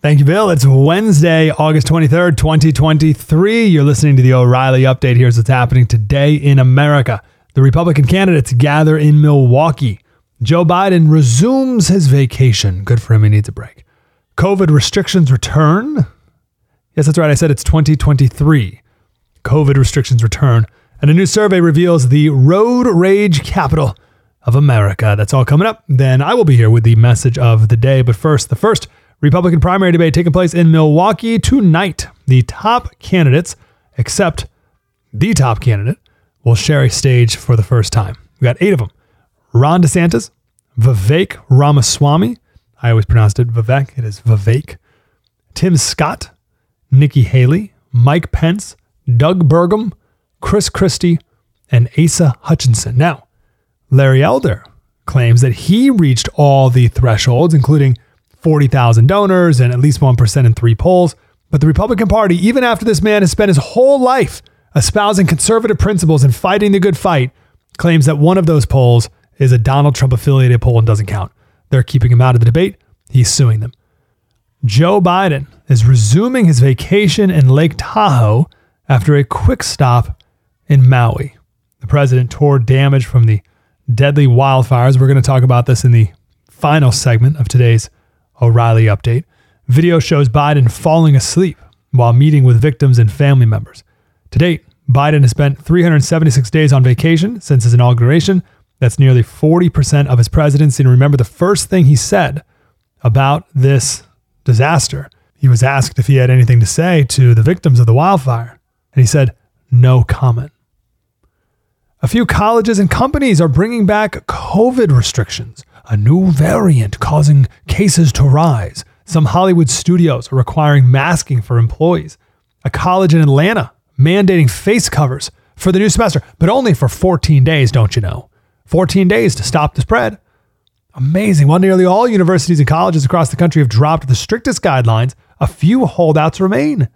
Thank you, Bill. It's Wednesday, August 23rd, 2023. You're listening to the O'Reilly Update. Here's what's happening today in America. The Republican candidates gather in Milwaukee. Joe Biden resumes his vacation. Good for him. He needs a break. COVID restrictions return. Yes, that's right. I said it's 2023. COVID restrictions return. And a new survey reveals the road rage capital of America. That's all coming up. Then I will be here with the message of the day. But first, the first Republican primary debate taking place in Milwaukee tonight. The top candidates, except the top candidate, will share a stage for the first time. We got eight of them Ron DeSantis, Vivek Ramaswamy. I always pronounced it Vivek. It is Vivek. Tim Scott, Nikki Haley, Mike Pence, Doug Burgum, Chris Christie, and Asa Hutchinson. Now, Larry Elder claims that he reached all the thresholds, including 40,000 donors and at least 1% in three polls. But the Republican Party, even after this man has spent his whole life espousing conservative principles and fighting the good fight, claims that one of those polls is a Donald Trump affiliated poll and doesn't count. They're keeping him out of the debate. He's suing them. Joe Biden is resuming his vacation in Lake Tahoe after a quick stop in Maui. The president tore damage from the deadly wildfires. We're going to talk about this in the final segment of today's O'Reilly update. Video shows Biden falling asleep while meeting with victims and family members. To date, Biden has spent 376 days on vacation since his inauguration. That's nearly 40% of his presidency. And remember, the first thing he said about this disaster, he was asked if he had anything to say to the victims of the wildfire. And he said, no comment. A few colleges and companies are bringing back COVID restrictions, a new variant causing cases to rise. Some Hollywood studios are requiring masking for employees. A college in Atlanta mandating face covers for the new semester, but only for 14 days, don't you know? 14 days to stop the spread. Amazing. While nearly all universities and colleges across the country have dropped the strictest guidelines, a few holdouts remain.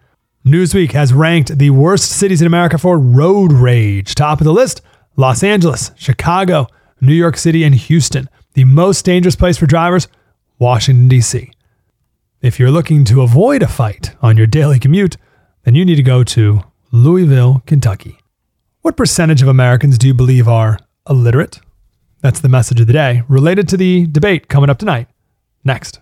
Newsweek has ranked the worst cities in America for road rage. Top of the list Los Angeles, Chicago, New York City, and Houston. The most dangerous place for drivers, Washington, D.C. If you're looking to avoid a fight on your daily commute, then you need to go to Louisville, Kentucky. What percentage of Americans do you believe are illiterate? That's the message of the day, related to the debate coming up tonight. Next.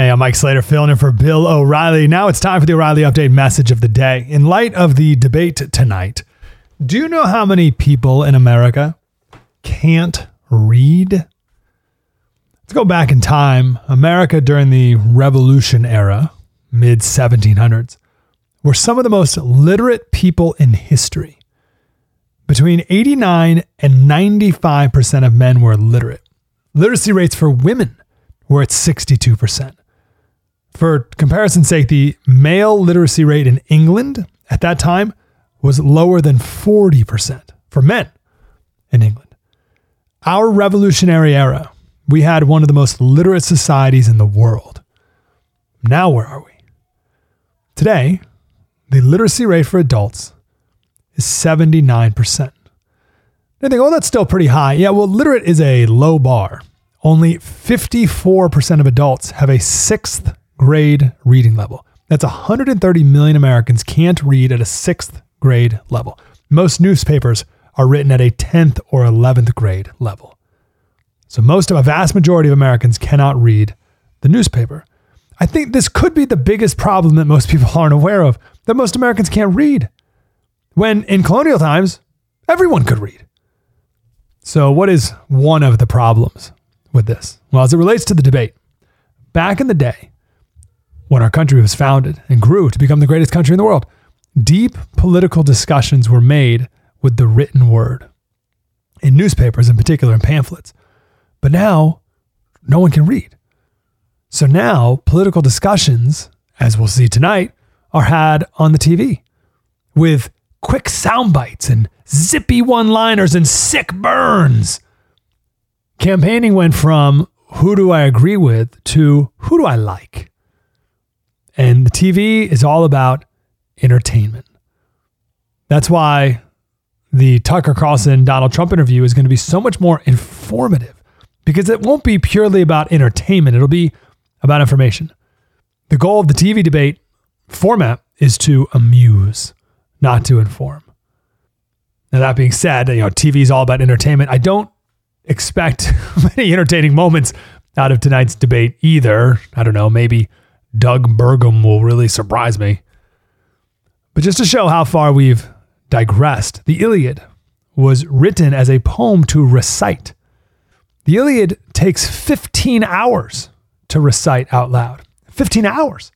Hey, I'm Mike Slater filling in for Bill O'Reilly. Now it's time for the O'Reilly Update message of the day. In light of the debate tonight, do you know how many people in America can't read? Let's go back in time. America during the Revolution era, mid 1700s, were some of the most literate people in history. Between 89 and 95% of men were literate. Literacy rates for women were at 62%. For comparison's sake, the male literacy rate in England at that time was lower than 40% for men in England. Our revolutionary era, we had one of the most literate societies in the world. Now, where are we? Today, the literacy rate for adults is 79%. They think, oh, that's still pretty high. Yeah, well, literate is a low bar. Only 54% of adults have a sixth grade reading level. That's 130 million Americans can't read at a sixth grade level. Most newspapers are written at a 10th or 11th grade level. So most of a vast majority of Americans cannot read the newspaper. I think this could be the biggest problem that most people aren't aware of that most Americans can't read. When in colonial times, everyone could read. So, what is one of the problems with this? Well, as it relates to the debate, back in the day, when our country was founded and grew to become the greatest country in the world, deep political discussions were made with the written word, in newspapers in particular, and pamphlets. But now, no one can read. So now, political discussions, as we'll see tonight, are had on the TV with quick sound bites and zippy one liners and sick burns. Campaigning went from who do I agree with to who do I like? And the TV is all about entertainment. That's why the Tucker Carlson Donald Trump interview is going to be so much more informative because it won't be purely about entertainment, it'll be about information. The goal of the TV debate format is to amuse, not to inform. Now, that being said, you know, TV is all about entertainment. I don't expect many entertaining moments out of tonight's debate either. I don't know, maybe Doug Burgum will really surprise me. But just to show how far we've digressed, the Iliad was written as a poem to recite. The Iliad takes 15 hours to recite out loud. 15 hours.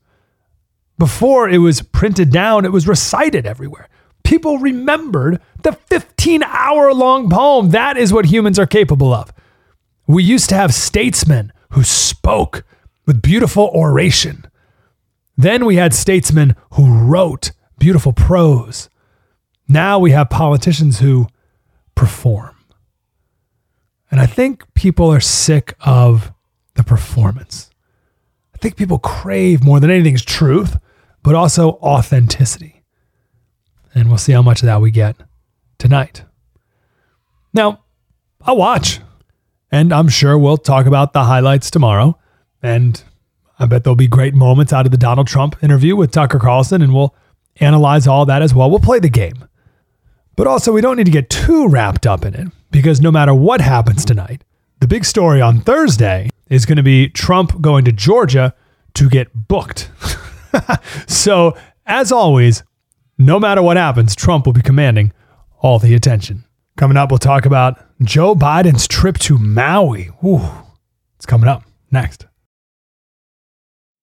Before it was printed down, it was recited everywhere. People remembered the 15 hour long poem. That is what humans are capable of. We used to have statesmen who spoke with beautiful oration. Then we had statesmen who wrote beautiful prose. Now we have politicians who perform. And I think people are sick of the performance. I think people crave more than anything is truth, but also authenticity. And we'll see how much of that we get tonight. Now, I'll watch, and I'm sure we'll talk about the highlights tomorrow. And I bet there'll be great moments out of the Donald Trump interview with Tucker Carlson, and we'll analyze all that as well. We'll play the game. But also, we don't need to get too wrapped up in it because no matter what happens tonight, the big story on Thursday is going to be Trump going to Georgia to get booked. so, as always, no matter what happens, Trump will be commanding all the attention. Coming up, we'll talk about Joe Biden's trip to Maui. Ooh, it's coming up next.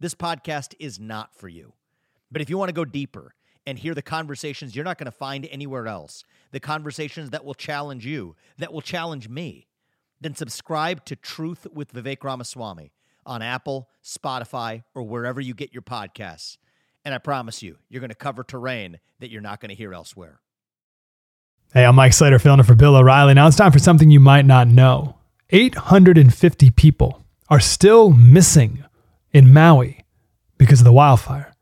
this podcast is not for you. But if you want to go deeper and hear the conversations you're not going to find anywhere else, the conversations that will challenge you, that will challenge me, then subscribe to Truth with Vivek Ramaswamy on Apple, Spotify, or wherever you get your podcasts. And I promise you, you're going to cover terrain that you're not going to hear elsewhere. Hey, I'm Mike Slater, filling in for Bill O'Reilly. Now it's time for something you might not know. 850 people are still missing in Maui because of the wildfire.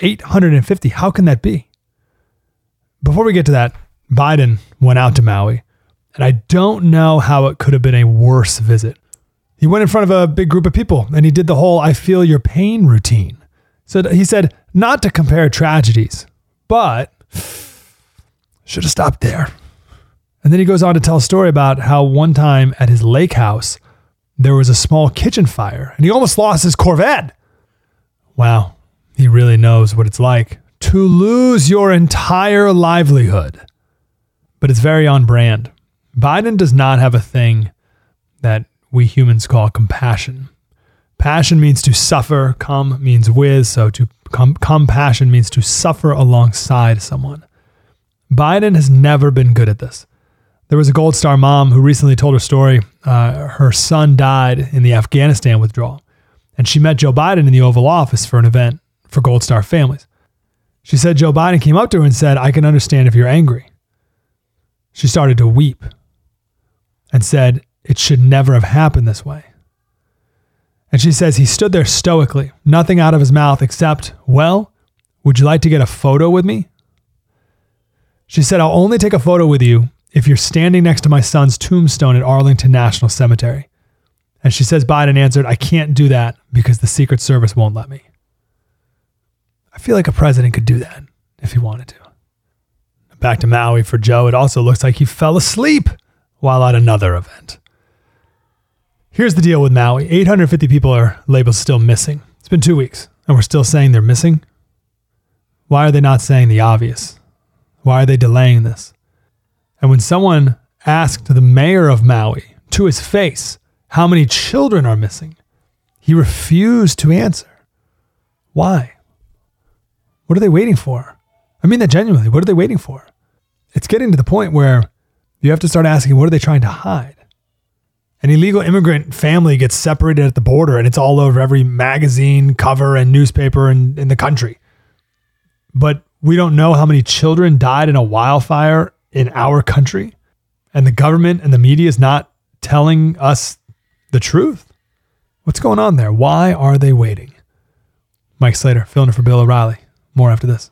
850. How can that be? Before we get to that, Biden went out to Maui, and I don't know how it could have been a worse visit. He went in front of a big group of people and he did the whole I feel your pain routine. So he said, not to compare tragedies, but should have stopped there. And then he goes on to tell a story about how one time at his lake house, there was a small kitchen fire and he almost lost his Corvette. Wow, he really knows what it's like to lose your entire livelihood. But it's very on brand. Biden does not have a thing that we humans call compassion. Passion means to suffer, come means with, so to com- compassion means to suffer alongside someone. Biden has never been good at this. There was a Gold Star mom who recently told her story. Uh, her son died in the Afghanistan withdrawal, and she met Joe Biden in the Oval Office for an event for Gold Star families. She said Joe Biden came up to her and said, I can understand if you're angry. She started to weep and said, It should never have happened this way. And she says he stood there stoically, nothing out of his mouth except, Well, would you like to get a photo with me? She said, I'll only take a photo with you if you're standing next to my son's tombstone at Arlington National Cemetery. And she says Biden answered, I can't do that because the Secret Service won't let me. I feel like a president could do that if he wanted to. Back to Maui for Joe, it also looks like he fell asleep while at another event. Here's the deal with Maui 850 people are labeled still missing. It's been two weeks, and we're still saying they're missing. Why are they not saying the obvious? Why are they delaying this? And when someone asked the mayor of Maui to his face how many children are missing, he refused to answer. Why? What are they waiting for? I mean that genuinely. What are they waiting for? It's getting to the point where you have to start asking what are they trying to hide? An illegal immigrant family gets separated at the border and it's all over every magazine cover and newspaper in, in the country. But we don't know how many children died in a wildfire in our country, and the government and the media is not telling us the truth. What's going on there? Why are they waiting? Mike Slater, filling in for Bill O'Reilly. More after this.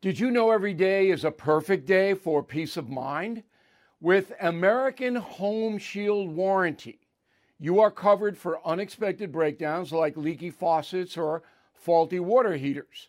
Did you know every day is a perfect day for peace of mind? With American Home Shield Warranty, you are covered for unexpected breakdowns like leaky faucets or faulty water heaters.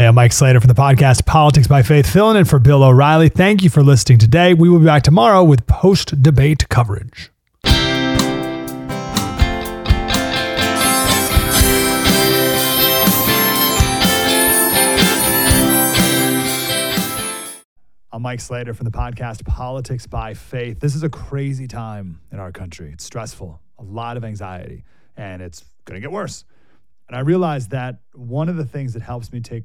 Hey, I'm Mike Slater from the podcast Politics by Faith, filling in for Bill O'Reilly. Thank you for listening today. We will be back tomorrow with post debate coverage. I'm Mike Slater from the podcast Politics by Faith. This is a crazy time in our country. It's stressful, a lot of anxiety, and it's going to get worse. And I realized that one of the things that helps me take